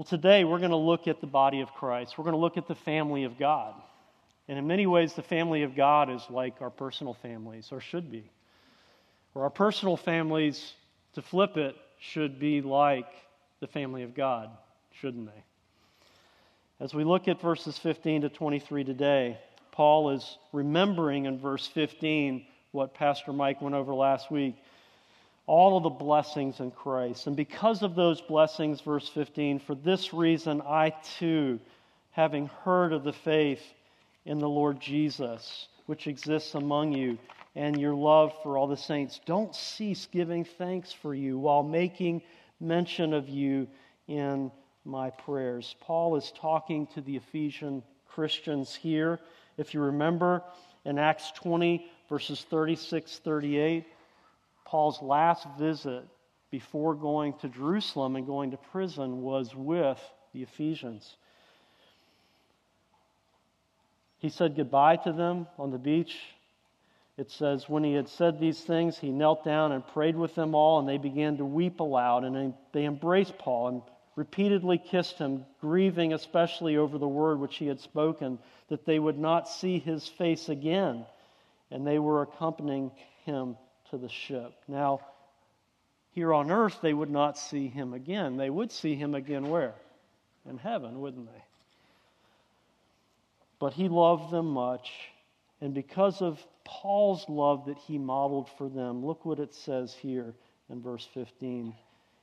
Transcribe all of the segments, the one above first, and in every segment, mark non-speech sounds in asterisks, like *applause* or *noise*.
Well, today we're going to look at the body of Christ. We're going to look at the family of God. And in many ways, the family of God is like our personal families, or should be. Or our personal families, to flip it, should be like the family of God, shouldn't they? As we look at verses 15 to 23 today, Paul is remembering in verse 15 what Pastor Mike went over last week all of the blessings in Christ. And because of those blessings, verse 15, for this reason I too, having heard of the faith, in the Lord Jesus, which exists among you, and your love for all the saints. Don't cease giving thanks for you while making mention of you in my prayers. Paul is talking to the Ephesian Christians here. If you remember in Acts 20, verses 36 38, Paul's last visit before going to Jerusalem and going to prison was with the Ephesians. He said goodbye to them on the beach. It says, when he had said these things, he knelt down and prayed with them all, and they began to weep aloud. And they embraced Paul and repeatedly kissed him, grieving especially over the word which he had spoken, that they would not see his face again. And they were accompanying him to the ship. Now, here on earth, they would not see him again. They would see him again where? In heaven, wouldn't they? But he loved them much. And because of Paul's love that he modeled for them, look what it says here in verse 15.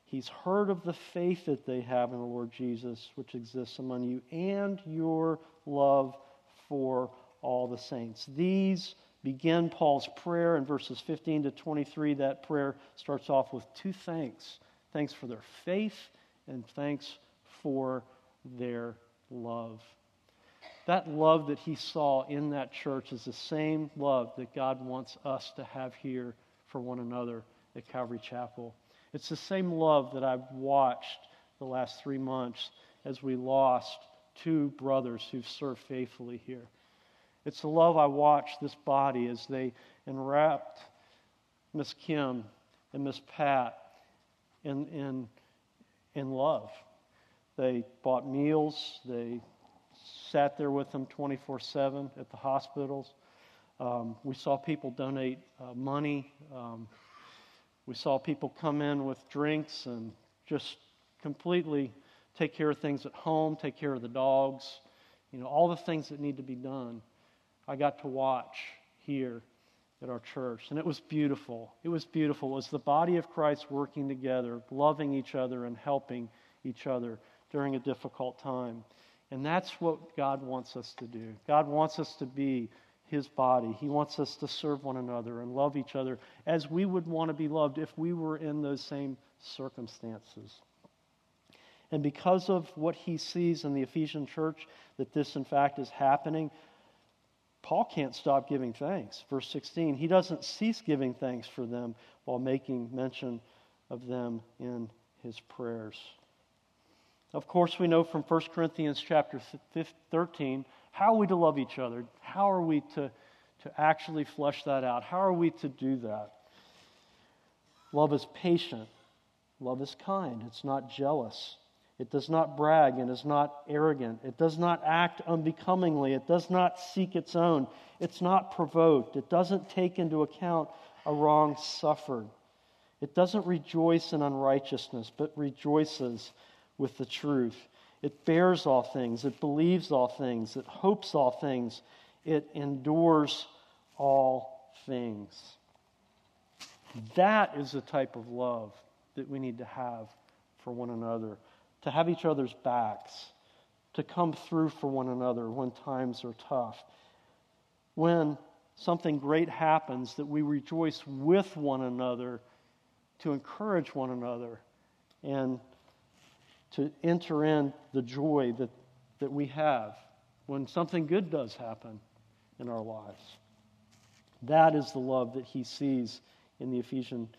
He's heard of the faith that they have in the Lord Jesus, which exists among you, and your love for all the saints. These begin Paul's prayer in verses 15 to 23. That prayer starts off with two thanks thanks for their faith, and thanks for their love. That love that he saw in that church is the same love that God wants us to have here for one another at Calvary Chapel. It's the same love that I've watched the last three months as we lost two brothers who've served faithfully here. It's the love I watched this body as they enwrapped Miss Kim and Miss Pat in, in, in love. They bought meals, they sat there with them 24 7 at the hospitals. Um, we saw people donate uh, money. Um, we saw people come in with drinks and just completely take care of things at home, take care of the dogs, you know, all the things that need to be done. I got to watch here at our church, and it was beautiful. It was beautiful. It was the body of Christ working together, loving each other, and helping each other during a difficult time. And that's what God wants us to do. God wants us to be his body. He wants us to serve one another and love each other as we would want to be loved if we were in those same circumstances. And because of what he sees in the Ephesian church, that this in fact is happening, Paul can't stop giving thanks. Verse 16, he doesn't cease giving thanks for them while making mention of them in his prayers. Of course, we know from 1 Corinthians chapter 13 how are we to love each other? How are we to, to actually flesh that out? How are we to do that? Love is patient. Love is kind. It's not jealous. It does not brag and is not arrogant. It does not act unbecomingly. It does not seek its own. It's not provoked. It doesn't take into account a wrong suffered. It doesn't rejoice in unrighteousness, but rejoices with the truth. It bears all things, it believes all things, it hopes all things, it endures all things. That is the type of love that we need to have for one another, to have each other's backs, to come through for one another when times are tough. When something great happens, that we rejoice with one another to encourage one another and to enter in the joy that, that we have when something good does happen in our lives. That is the love that he sees in the Ephesian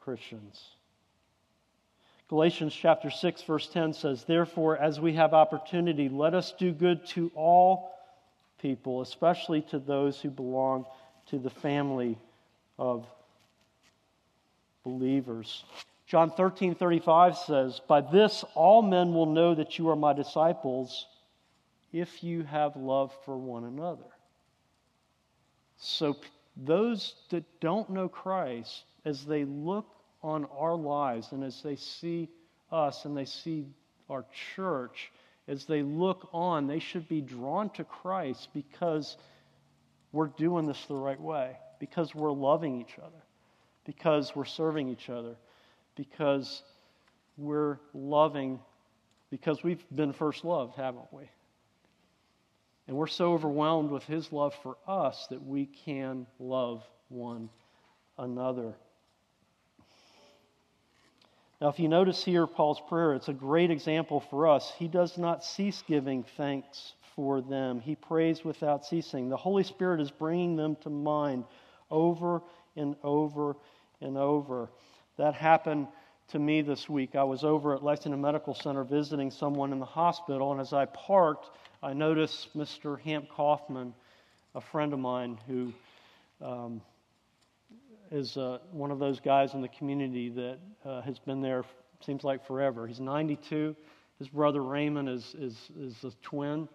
Christians. Galatians chapter 6 verse 10 says, "Therefore as we have opportunity, let us do good to all people, especially to those who belong to the family of believers." John 13, 35 says, By this all men will know that you are my disciples if you have love for one another. So, those that don't know Christ, as they look on our lives and as they see us and they see our church, as they look on, they should be drawn to Christ because we're doing this the right way, because we're loving each other, because we're serving each other, because we're loving, because we've been first loved, haven't we? And we're so overwhelmed with His love for us that we can love one another. Now, if you notice here Paul's prayer, it's a great example for us. He does not cease giving thanks for them, he prays without ceasing. The Holy Spirit is bringing them to mind over and over and over. That happened to me this week. I was over at Lexington Medical Center visiting someone in the hospital, and as I parked, I noticed Mr. Hamp Kaufman, a friend of mine who um, is uh, one of those guys in the community that uh, has been there, seems like forever. He's 92. His brother Raymond is, is, is a twin.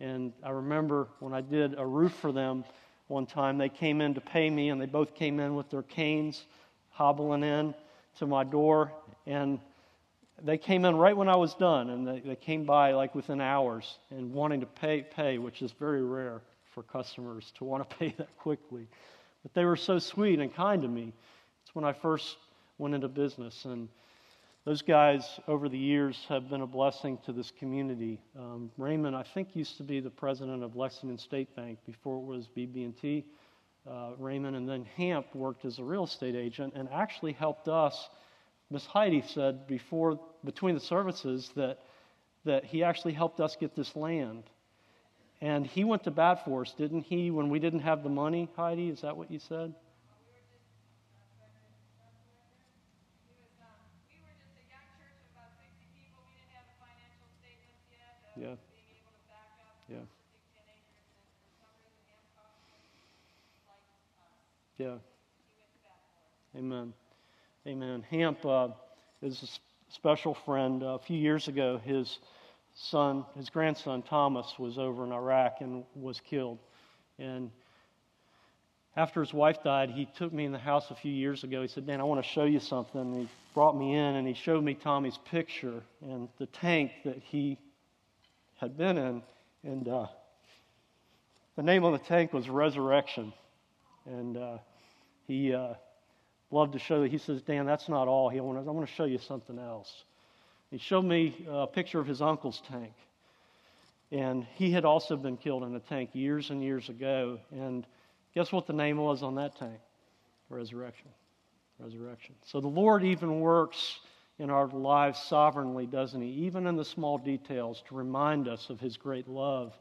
And I remember when I did a roof for them one time, they came in to pay me, and they both came in with their canes, hobbling in to my door. And they came in right when I was done, and they, they came by like within hours and wanting to pay, pay, which is very rare for customers to want to *laughs* pay that quickly. But they were so sweet and kind to me. It's when I first went into business. And those guys over the years have been a blessing to this community. Um, Raymond, I think, used to be the president of Lexington State Bank before it was BB&T. Uh, Raymond and then Hamp worked as a real estate agent and actually helped us. Miss Heidi said before between the services that that he actually helped us get this land and he went to bat for us, didn't he, when we didn't have the money, Heidi? Is that what you said? Yeah. Yeah. Yeah. Amen. Amen. Hamp uh, is a special friend. Uh, a few years ago, his son, his grandson Thomas, was over in Iraq and was killed. And after his wife died, he took me in the house a few years ago. He said, Dan, I want to show you something. And he brought me in and he showed me Tommy's picture and the tank that he had been in. And uh, the name on the tank was Resurrection. And uh, he uh, loved to show that. He says, Dan, that's not all. He, I want to show you something else. He showed me a picture of his uncle's tank. And he had also been killed in a tank years and years ago. And guess what the name was on that tank? Resurrection. Resurrection. So the Lord even works in our lives sovereignly, doesn't He? Even in the small details to remind us of His great love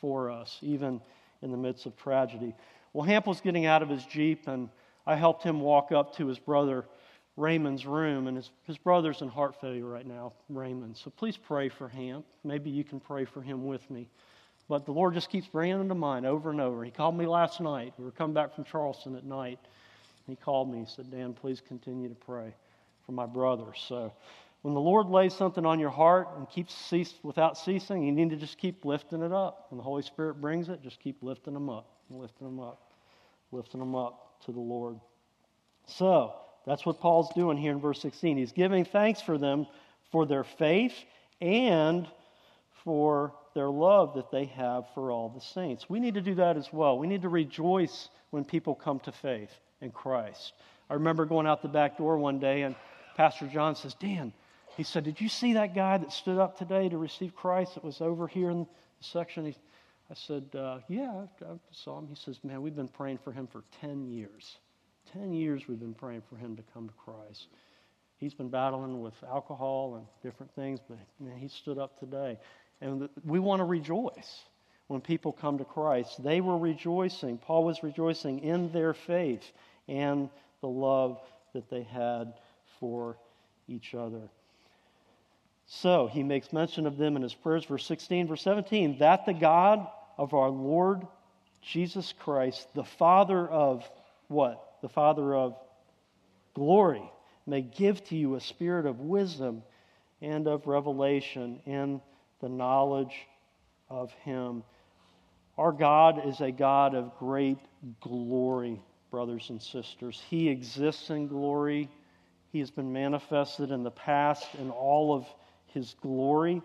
for us, even in the midst of tragedy. Well, Hamp was getting out of his Jeep, and I helped him walk up to his brother Raymond's room, and his, his brother's in heart failure right now, Raymond. So please pray for him. Maybe you can pray for him with me. But the Lord just keeps bringing him to mind over and over. He called me last night. We were coming back from Charleston at night. He called me. He said, Dan, please continue to pray for my brother. So when the Lord lays something on your heart and keeps cease, without ceasing, you need to just keep lifting it up. When the Holy Spirit brings it, just keep lifting them up, lifting them up, lifting them up to the Lord. So, that's what Paul's doing here in verse 16. He's giving thanks for them for their faith and for their love that they have for all the saints. We need to do that as well. We need to rejoice when people come to faith in Christ. I remember going out the back door one day and Pastor John says, Dan, he said, Did you see that guy that stood up today to receive Christ that was over here in the section? He, I said, uh, Yeah, I saw him. He says, Man, we've been praying for him for 10 years. 10 years we've been praying for him to come to Christ. He's been battling with alcohol and different things, but man, he stood up today. And we want to rejoice when people come to Christ. They were rejoicing. Paul was rejoicing in their faith and the love that they had for each other. So he makes mention of them in his prayers, verse 16, verse 17, that the God of our Lord Jesus Christ, the Father of what? The Father of glory, may give to you a spirit of wisdom and of revelation in the knowledge of Him. Our God is a God of great glory, brothers and sisters. He exists in glory. He has been manifested in the past in all of His glory.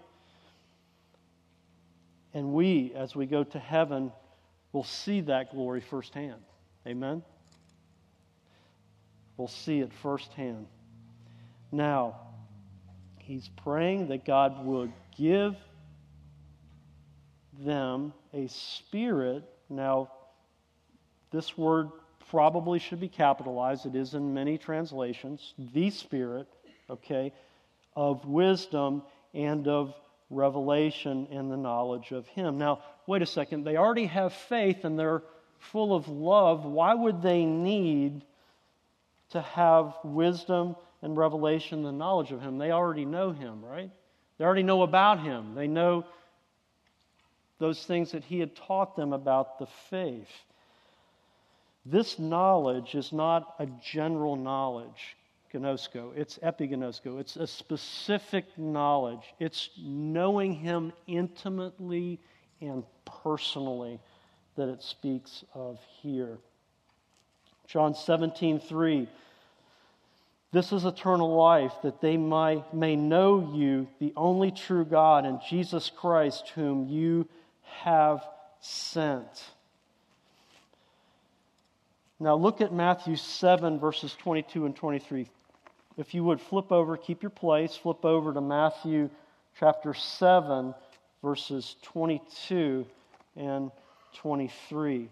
And we, as we go to heaven, will see that glory firsthand. Amen? We'll see it firsthand. Now, he's praying that God would give them a spirit. Now, this word probably should be capitalized. It is in many translations. The spirit, okay, of wisdom and of revelation and the knowledge of Him. Now, wait a second. They already have faith and they're full of love. Why would they need to have wisdom and revelation, the knowledge of Him. They already know Him, right? They already know about Him. They know those things that He had taught them about the faith. This knowledge is not a general knowledge, gnosko. It's epigenosko. It's a specific knowledge. It's knowing Him intimately and personally that it speaks of here. John 17, 3 this is eternal life, that they might, may know you, the only true God, and Jesus Christ, whom you have sent. Now look at Matthew 7, verses 22 and 23. If you would flip over, keep your place, flip over to Matthew chapter 7, verses 22 and 23.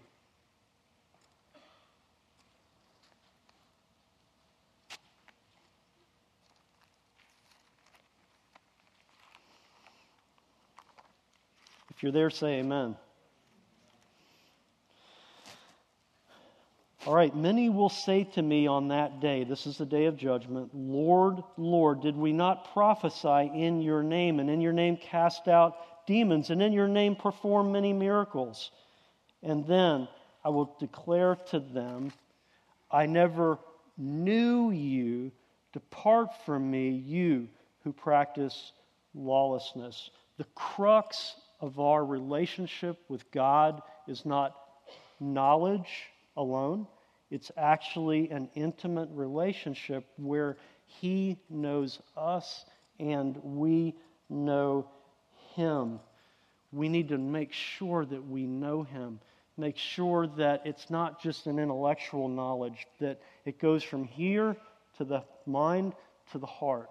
If you're there, say amen. All right, many will say to me on that day, this is the day of judgment, Lord, Lord, did we not prophesy in your name, and in your name cast out demons, and in your name perform many miracles? And then I will declare to them, I never knew you. Depart from me, you who practice lawlessness. The crux of our relationship with God is not knowledge alone, it's actually an intimate relationship where He knows us and we know Him. We need to make sure that we know Him. Make sure that it's not just an intellectual knowledge, that it goes from here to the mind to the heart,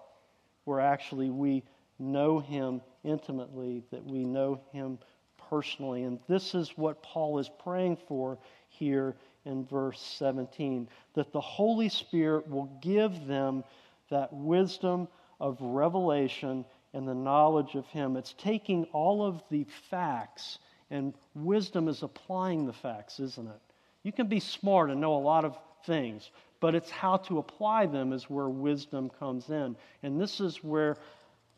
where actually we know Him intimately, that we know Him personally. And this is what Paul is praying for here in verse 17 that the Holy Spirit will give them that wisdom of revelation and the knowledge of Him. It's taking all of the facts, and wisdom is applying the facts, isn't it? You can be smart and know a lot of things, but it's how to apply them is where wisdom comes in. And this is where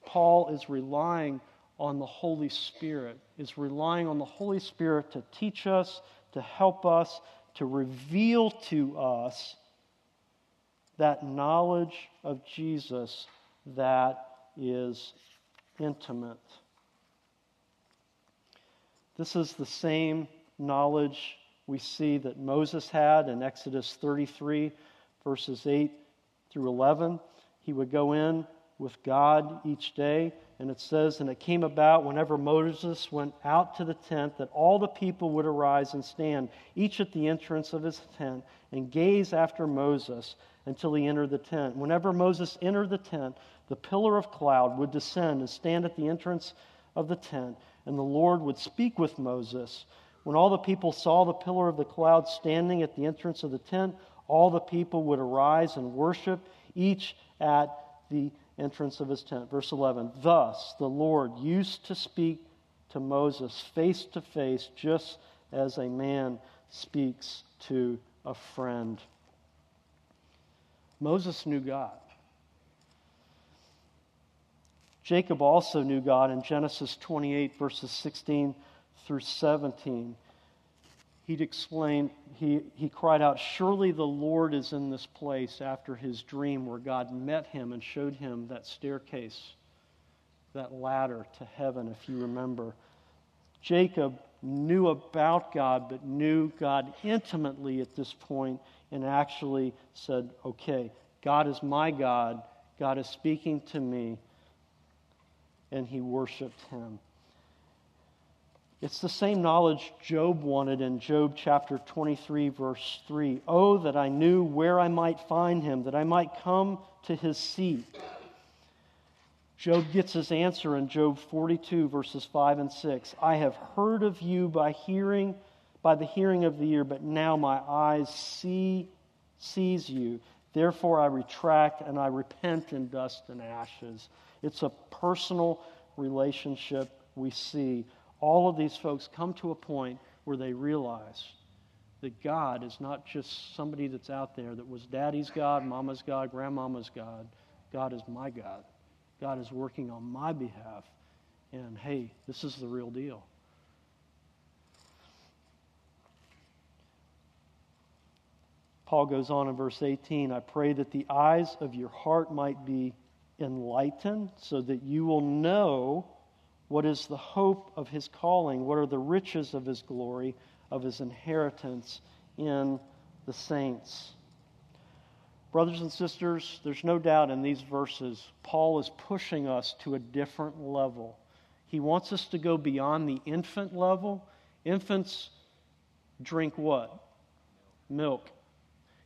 Paul is relying on the Holy Spirit, is relying on the Holy Spirit to teach us, to help us, to reveal to us that knowledge of Jesus that is intimate. This is the same knowledge we see that Moses had in Exodus 33, verses 8 through 11. He would go in with God each day. And it says, And it came about whenever Moses went out to the tent that all the people would arise and stand, each at the entrance of his tent, and gaze after Moses until he entered the tent. Whenever Moses entered the tent, the pillar of cloud would descend and stand at the entrance of the tent, and the Lord would speak with Moses. When all the people saw the pillar of the cloud standing at the entrance of the tent, all the people would arise and worship, each at the entrance of his tent. Verse 11 Thus the Lord used to speak to Moses face to face, just as a man speaks to a friend. Moses knew God. Jacob also knew God in Genesis 28, verses 16 through 17. He'd explain, he, he cried out, Surely the Lord is in this place after his dream where God met him and showed him that staircase, that ladder to heaven, if you remember. Jacob knew about God, but knew God intimately at this point and actually said, Okay, God is my God. God is speaking to me. And he worshiped him. It's the same knowledge Job wanted in Job chapter 23, verse 3. Oh, that I knew where I might find him, that I might come to his seat. Job gets his answer in Job 42, verses 5 and 6. I have heard of you by hearing, by the hearing of the ear, but now my eyes see, sees you. Therefore I retract and I repent in dust and ashes. It's a personal relationship we see all of these folks come to a point where they realize that God is not just somebody that's out there that was daddy's God, mama's God, grandmama's God. God is my God. God is working on my behalf. And hey, this is the real deal. Paul goes on in verse 18 I pray that the eyes of your heart might be enlightened so that you will know what is the hope of his calling? What are the riches of his glory, of his inheritance in the saints? Brothers and sisters, there's no doubt in these verses, Paul is pushing us to a different level. He wants us to go beyond the infant level. Infants drink what? Milk.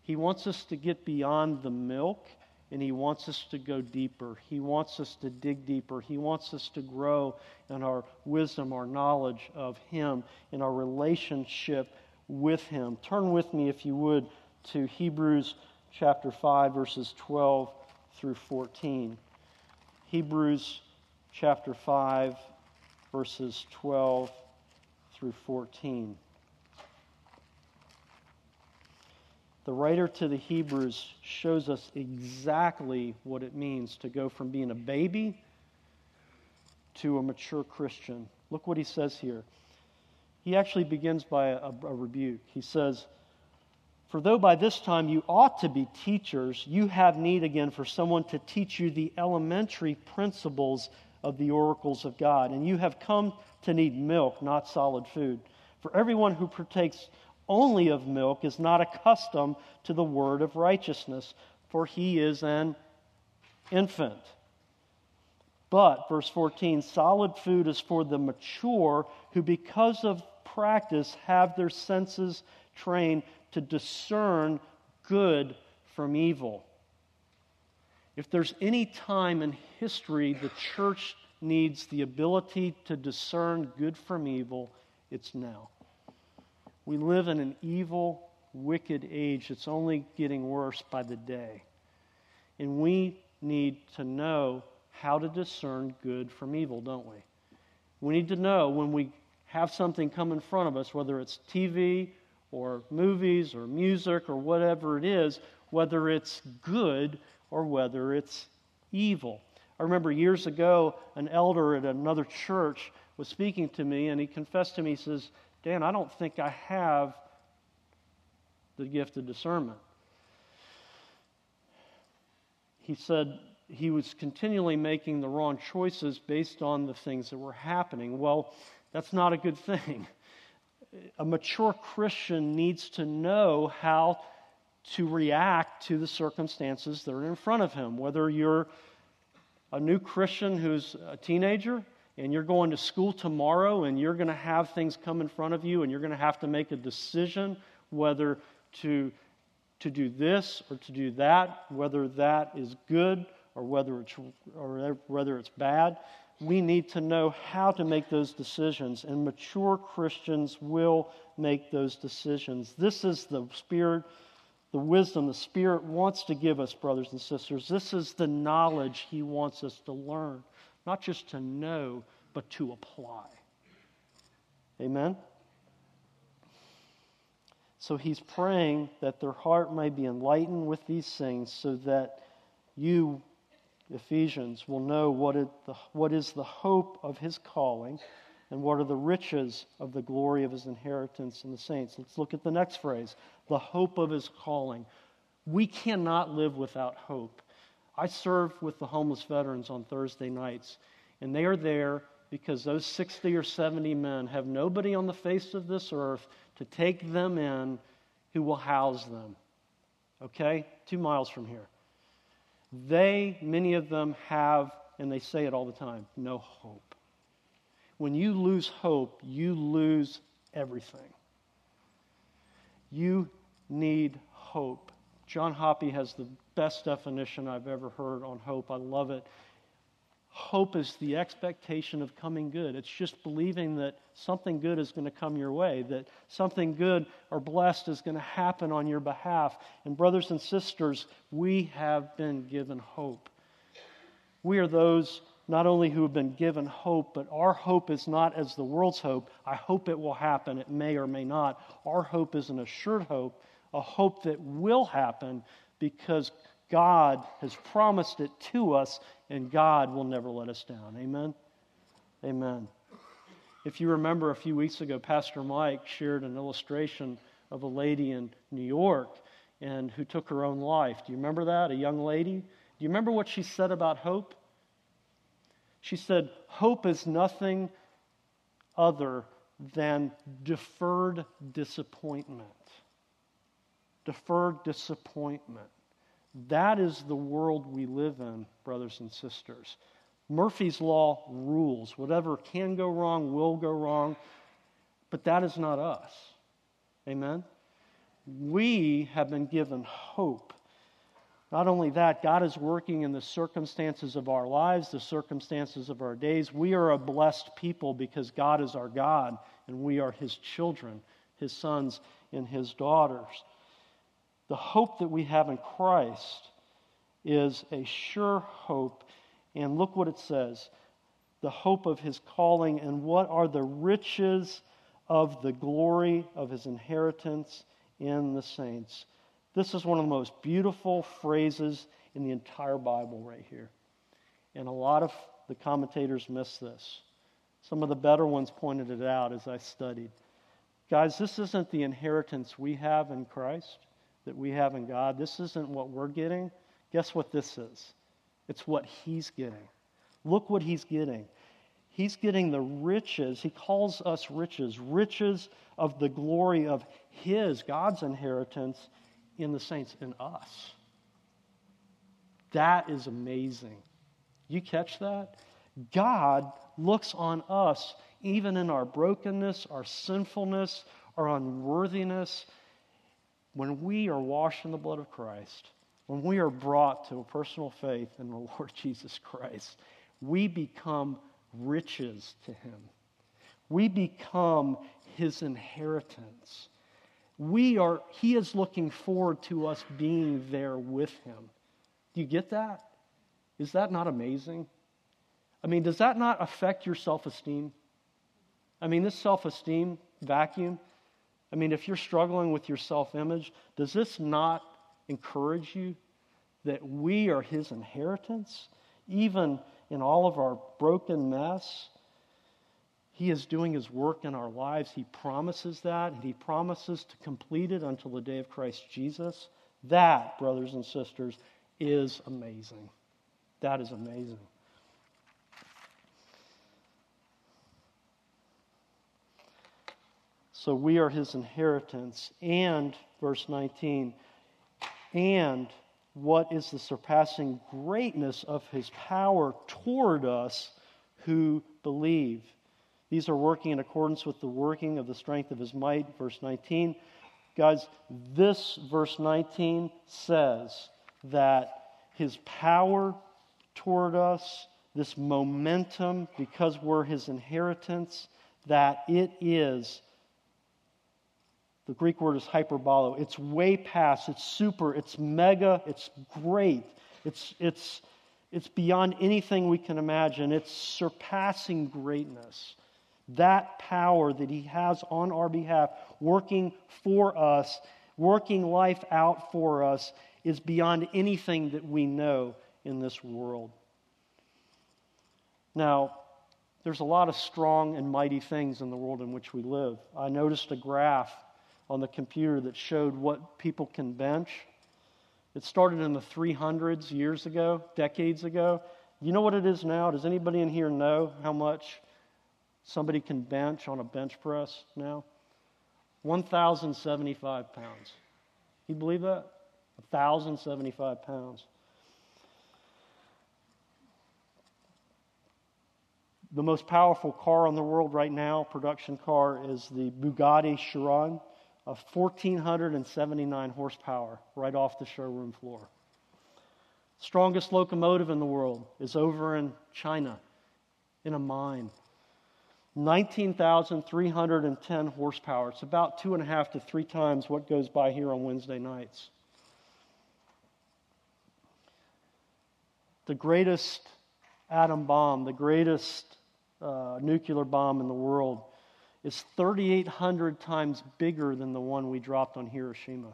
He wants us to get beyond the milk and He wants us to go deeper. He wants us to dig deeper. He wants us to grow in our wisdom, our knowledge of Him, in our relationship with Him. Turn with me, if you would, to Hebrews chapter 5, verses 12 through 14. Hebrews chapter 5, verses 12 through 14. The writer to the Hebrews shows us exactly what it means to go from being a baby to a mature Christian. Look what he says here. He actually begins by a, a, rebuke. He says, For though by this time you ought to be teachers, you have need again for someone to teach you the elementary principles of the oracles of God. And you have come to need milk, not solid food. For everyone who partakes only of milk is not accustomed to the word of righteousness, for he is an infant. But, verse 14, solid food is for the mature who, because of practice, have their senses trained to discern good from evil. If there's any time in history the church needs the ability to discern good from evil, it's now. We live in an evil, wicked age that's only getting worse by the day. And we need to know how to discern good from evil, don't we? We need to know when we have something come in front of us, whether it's TV or movies or music or whatever it is, whether it's good or whether it's evil. I remember years ago, an elder at another church was speaking to me, and he confessed to me, he says, Dan, I don't think I have the gift of discernment. He said he was continually making the wrong choices based on the things that were happening. Well, that's not a good thing. *laughs* A mature Christian needs to know how to react to the circumstances that are in front of him. Whether you're a new Christian who's a teenager and you're going to school tomorrow and you're going to have things come in front of you and you're going to have to make a decision whether to, to do this or to do that, whether that is good or whether it's, or whether it's bad. We need to know how to make those decisions, and mature Christians will make those decisions. This is the Spirit, the wisdom the Spirit wants to give us, brothers and sisters. This is the knowledge He wants us to learn not just to know, but to apply. Amen? So he's praying that their heart may be enlightened with these things so that you, Ephesians, will know what, it, the, what is the hope of his calling And what are the riches of the glory of his inheritance in the saints? Let's look at the next phrase the hope of his calling. We cannot live without hope. I serve with the homeless veterans on Thursday nights, and they are there because those 60 or 70 men have nobody on the face of this earth to take them in who will house them. Okay? Two miles from here. They, many of them, have, and they say it all the time, no hope. When you lose hope, you lose everything. You need hope. John Hoppe has the best definition I've ever heard on hope. I love it. Hope is the expectation of coming good. It's just believing that something good is going to come your way, that something good or blessed is going to happen on your behalf. And, brothers and sisters, we have been given hope. We are those not only who have been given hope, but our hope is not as the world's hope. I hope it will happen. It may or may not. Our hope is an assured hope, a hope that will happen because God has promised it to us, and God will never let us down. Amen? Amen. If you remember a few weeks ago, Pastor Mike shared an illustration of a lady in New York and who took her own life. Do you remember that? A young lady? Do you remember what she said about hope? She said, Hope is nothing other than deferred disappointment. Deferred disappointment. That is the world we live in, brothers and sisters. Murphy's Law rules. Whatever can go wrong will go wrong, but that is not us. Amen? We have been given hope. Not only that, God is working in the circumstances of our lives, the circumstances of our days. We are a blessed people because God is our God and we are His children, His sons and His daughters. The hope that we have in Christ is a sure hope. And look what it says the hope of his calling, and what are the riches of the glory of his inheritance in the saints. This is one of the most beautiful phrases in the entire Bible, right here. And a lot of the commentators miss this. Some of the better ones pointed it out as I studied. Guys, this isn't the inheritance we have in Christ that we have in God, this isn't what we're getting. Guess what this is? It's what He's getting. Look what He's getting. He's getting the riches. He calls us riches, riches of the glory of His, God's inheritance in the saints, in us. That is amazing. You catch that? God looks on us, even in our brokenness, our sinfulness, our unworthiness, when we are washed in the blood of Christ, when we are brought to a personal faith in the *laughs* Lord Jesus Christ, we become riches to Him. We become His inheritance. We are, He is looking forward to us being there with Him. Do you get that? Is that not amazing? I mean, does that not affect your self esteem? I mean, this self esteem vacuum, I mean, if you're struggling with your self image, does this not encourage you that we are His inheritance? Even in all of our broken mess, He is doing His work in our lives. He promises that, and He promises to complete it until the day of Christ Jesus. That, brothers and sisters, is amazing. That is amazing. So we are his inheritance. And, verse 19, and what is the surpassing greatness of his power toward us who believe? These are working in accordance with the working of the strength of his might, verse 19. Guys, this verse 19 says that his power toward us, this momentum, because we're his inheritance, that it is the Greek word is hyperbolo. It's way past, it's super, it's mega, it's great. It's, it's, it's beyond anything we can imagine. It's surpassing greatness. That power that He has on our behalf, working for us, working life out for us, is beyond anything that we know in this world. Now, there's a lot of strong and mighty things in the world in which we live. I noticed a graph on the computer that showed what people can bench. It started in the 300s years ago, decades ago. You know what it is now? Does anybody in here know how much somebody can bench on a bench press now? 1,075 pounds. You believe that? 1,075 pounds. The most powerful car in the world right now, production car, is the Bugatti Chiron, of 1,479 horsepower, right off the showroom floor. Strongest locomotive in the world is over in China, in a mine. 19,310 horsepower. It's about two and a half to three times what goes by here on Wednesday nights. The greatest atom bomb, the greatest uh, nuclear bomb in the world is 3,800 times bigger than the one we dropped on Hiroshima.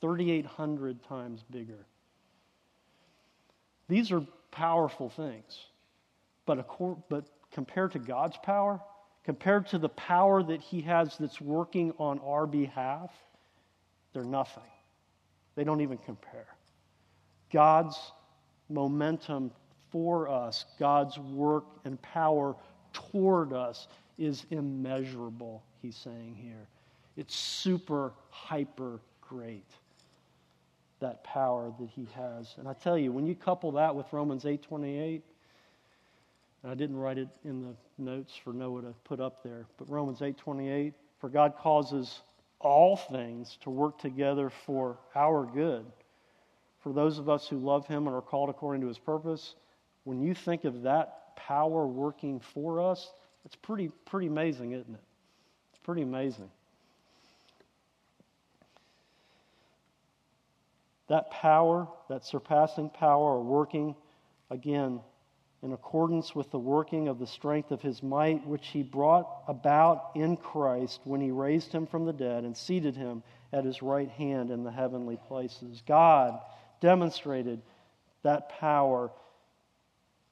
3,800 times bigger. These are powerful things. But, but compared to God's power, compared to the power that He has that's working on our behalf, they're nothing. They don't even compare. God's momentum for us, God's work and power toward us is immeasurable, he's saying here. It's super, hyper great, that power that he has. And I tell you, when you couple that with Romans 8.28, and I didn't write it in the notes for Noah to put up there, but Romans 8.28, for God causes all things to work together for our good. For those of us who love him and are called according to his purpose, when you think of that power working for us, it's pretty, pretty amazing, isn't it? It's pretty amazing. That power, that surpassing power, are working again in accordance with the working of the strength of his might, which he brought about in Christ when he raised him from the dead and seated him at his right hand in the heavenly places. God demonstrated that power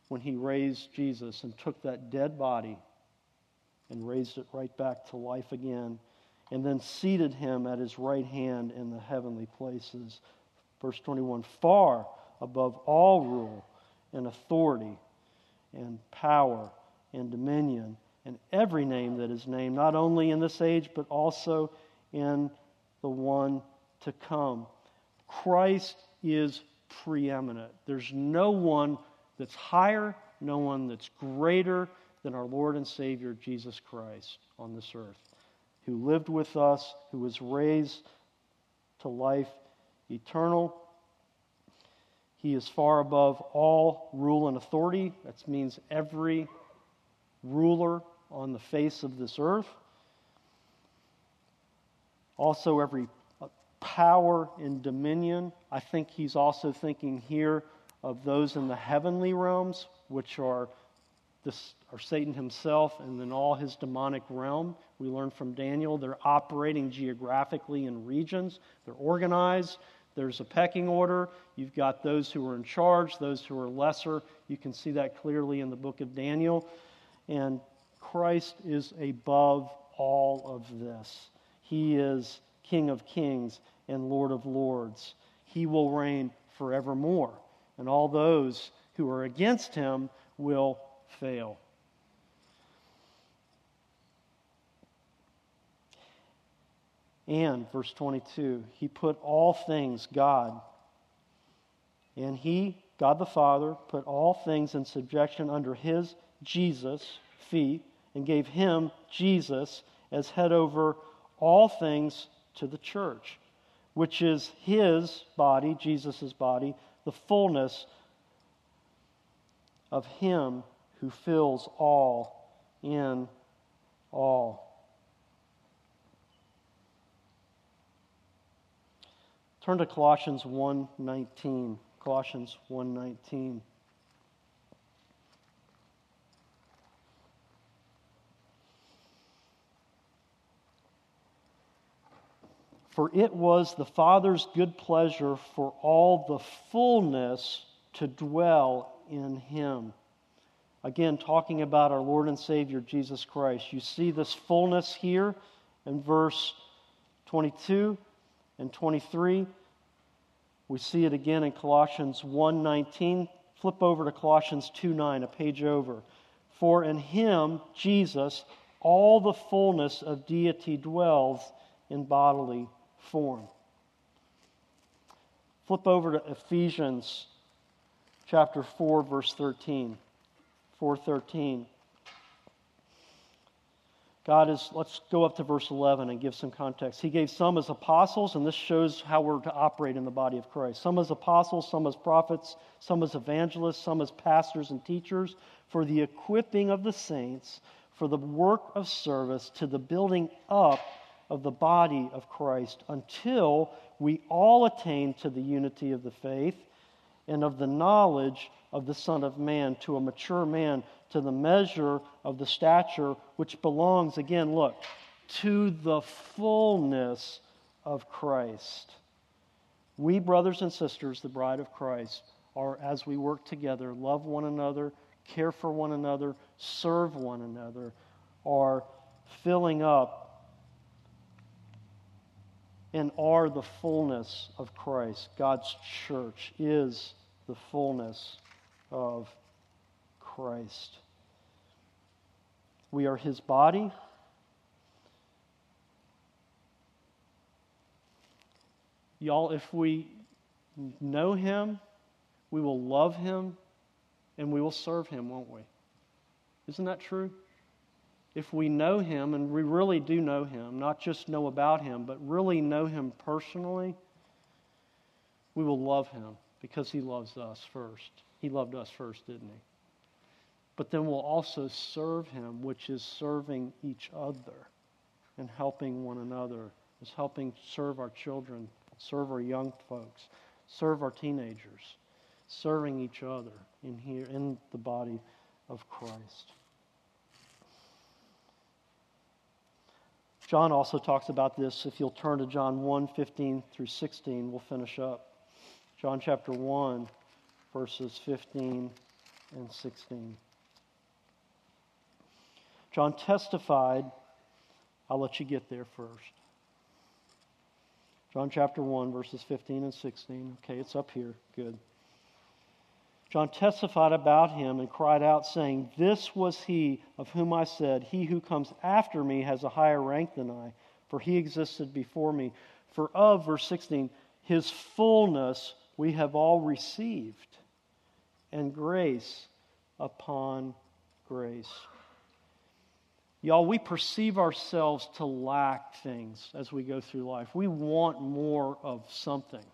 when he raised Jesus and took that dead body and raised it right back to life again, and then seated him at his right hand in the heavenly places. Verse 21 far above all rule and authority and power and dominion and every name that is named, not only in this age, but also in the one to come. Christ is preeminent. There's no one that's higher, no one that's greater than our Lord and Savior Jesus Christ on this earth, who lived with us, who was raised to life eternal. He is far above all rule and authority. That means every ruler on the face of this earth. Also, every power and dominion. I think he's also thinking here of those in the heavenly realms, which are this are Satan himself and then all his demonic realm. We learn from Daniel they're operating geographically in regions. They're organized. There's a pecking order. You've got those who are in charge, those who are lesser. You can see that clearly in the book of Daniel. And Christ is above all of this. He is King of kings and Lord of lords. He will reign forevermore and all those who are against him will fail. And, verse 22, he put all things, God, and he, God the Father, put all things in subjection under his, Jesus, feet, and gave him, Jesus, as head over all things to the church, which is his body, Jesus' body, the fullness of Him who fills all in all. Turn to Colossians 1:19. Colossians 1:19. For it was the Father's good pleasure for all the fullness to dwell in him. Again, talking about our Lord and Savior, Jesus Christ. You see this fullness here in verse 22 and 23. We see it again in Colossians 1:19. Flip over to Colossians 2:9, a page over. For in him, Jesus, all the fullness of deity dwells in bodily form. Flip over to Ephesians chapter 4 verse 13. 4:13. God is, let's go up to verse 11 and give some context. He gave some as apostles, and this shows how we're to operate in the body of Christ. Some as apostles, some as prophets, some as evangelists, some as pastors and teachers, for the equipping of the saints, for the work of service, to the building up of the body of Christ, until we all attain to the unity of the faith and of the knowledge of the Son of Man, to a mature man, to the measure of the stature which belongs, again, look, to the fullness of Christ. We, brothers and sisters, the bride of Christ, are, as we work together, love one another, care for one another, serve one another, are filling up and are the fullness of Christ. God's church is the fullness of Christ. We are his body. Y'all, if we know him, we will love him and we will serve him, won't we? Isn't that true? If we know him, and we really do know him, not just know about him, but really know him personally, we will love him because he loves us first. He loved us first, didn't he? But then we'll also serve him, which is serving each other and helping one another, is helping serve our children, serve our young folks, serve our teenagers, serving each other in here in the body of Christ. John also talks about this. If you'll turn to John 1 15 through 16, we'll finish up. John chapter 1 verses 15 and 16. John testified, I'll let you get there first. John chapter 1, verses 15 and 16. Okay, it's up here. Good. John testified about him and cried out, saying, This was he of whom I said, He who comes after me has a higher rank than I, for he existed before me. For of, verse 16, his fullness we have all received and grace upon grace. Y'all, we perceive ourselves to lack things as we go through life. We want more of something.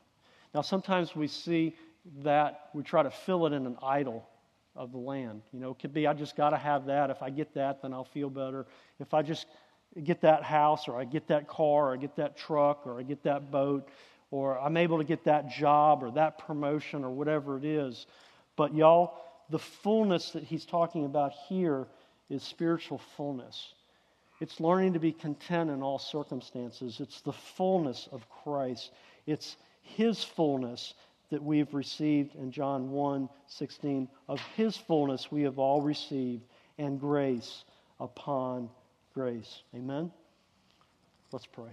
Now, sometimes we see that we try to fill it in an idol of the land. You know, it could be, I just got to have that. If I get that, then I'll feel better. If I just get that house, or I get that car, or I get that truck, or I get that boat, or I'm able to get that job, or that promotion, or whatever it is, but, y'all, the fullness that he's talking about here is spiritual fullness. It's learning to be content in all circumstances. It's the fullness of Christ. It's his fullness that we have received in John 1 16. Of his fullness we have all received, and grace upon grace. Amen? Let's pray.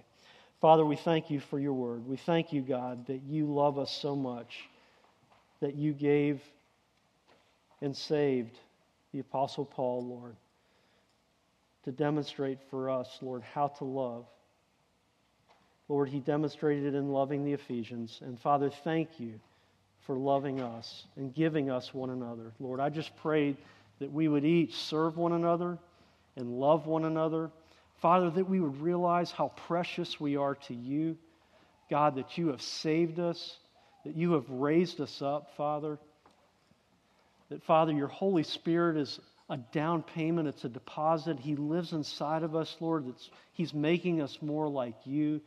Father, we thank you for your word. We thank you, God, that you love us so much, that you gave and saved the Apostle Paul, Lord, to demonstrate for us, Lord, how to love. Lord, he demonstrated in loving the Ephesians. And Father, thank you for loving us and giving us one another. Lord, I just pray that we would each serve one another and love one another. Father, that we would realize how precious we are to you. God, that you have saved us, that you have raised us up, Father. That, Father, your Holy Spirit is a down payment, it's a deposit. He lives inside of us, Lord. It's, he's making us more like you.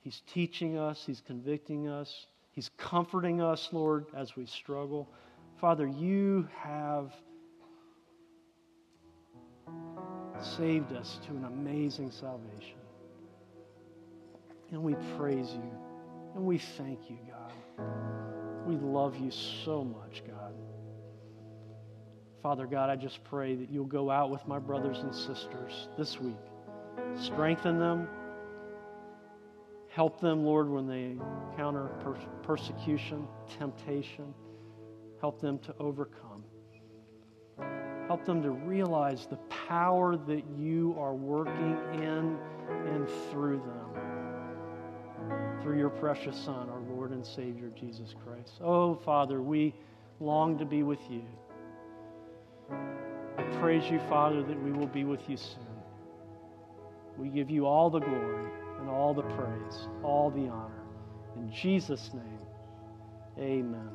He's teaching us, He's convicting us, He's comforting us, Lord, as we struggle. Father, you have saved us to an amazing salvation. And we praise you and we thank you, God. We love you so much, God. Father God, I just pray that you'll go out with my brothers and sisters this week. Strengthen them. Help them, Lord, when they encounter per- persecution, temptation. Help them to overcome. Help them to realize the power that you are working in and through them. Through your precious Son, our Lord and Savior, Jesus Christ. Oh, Father, we long to be with you. I praise you, Father, that we will be with you soon. We give you all the glory and all the praise, all the honor. In Jesus' name, amen.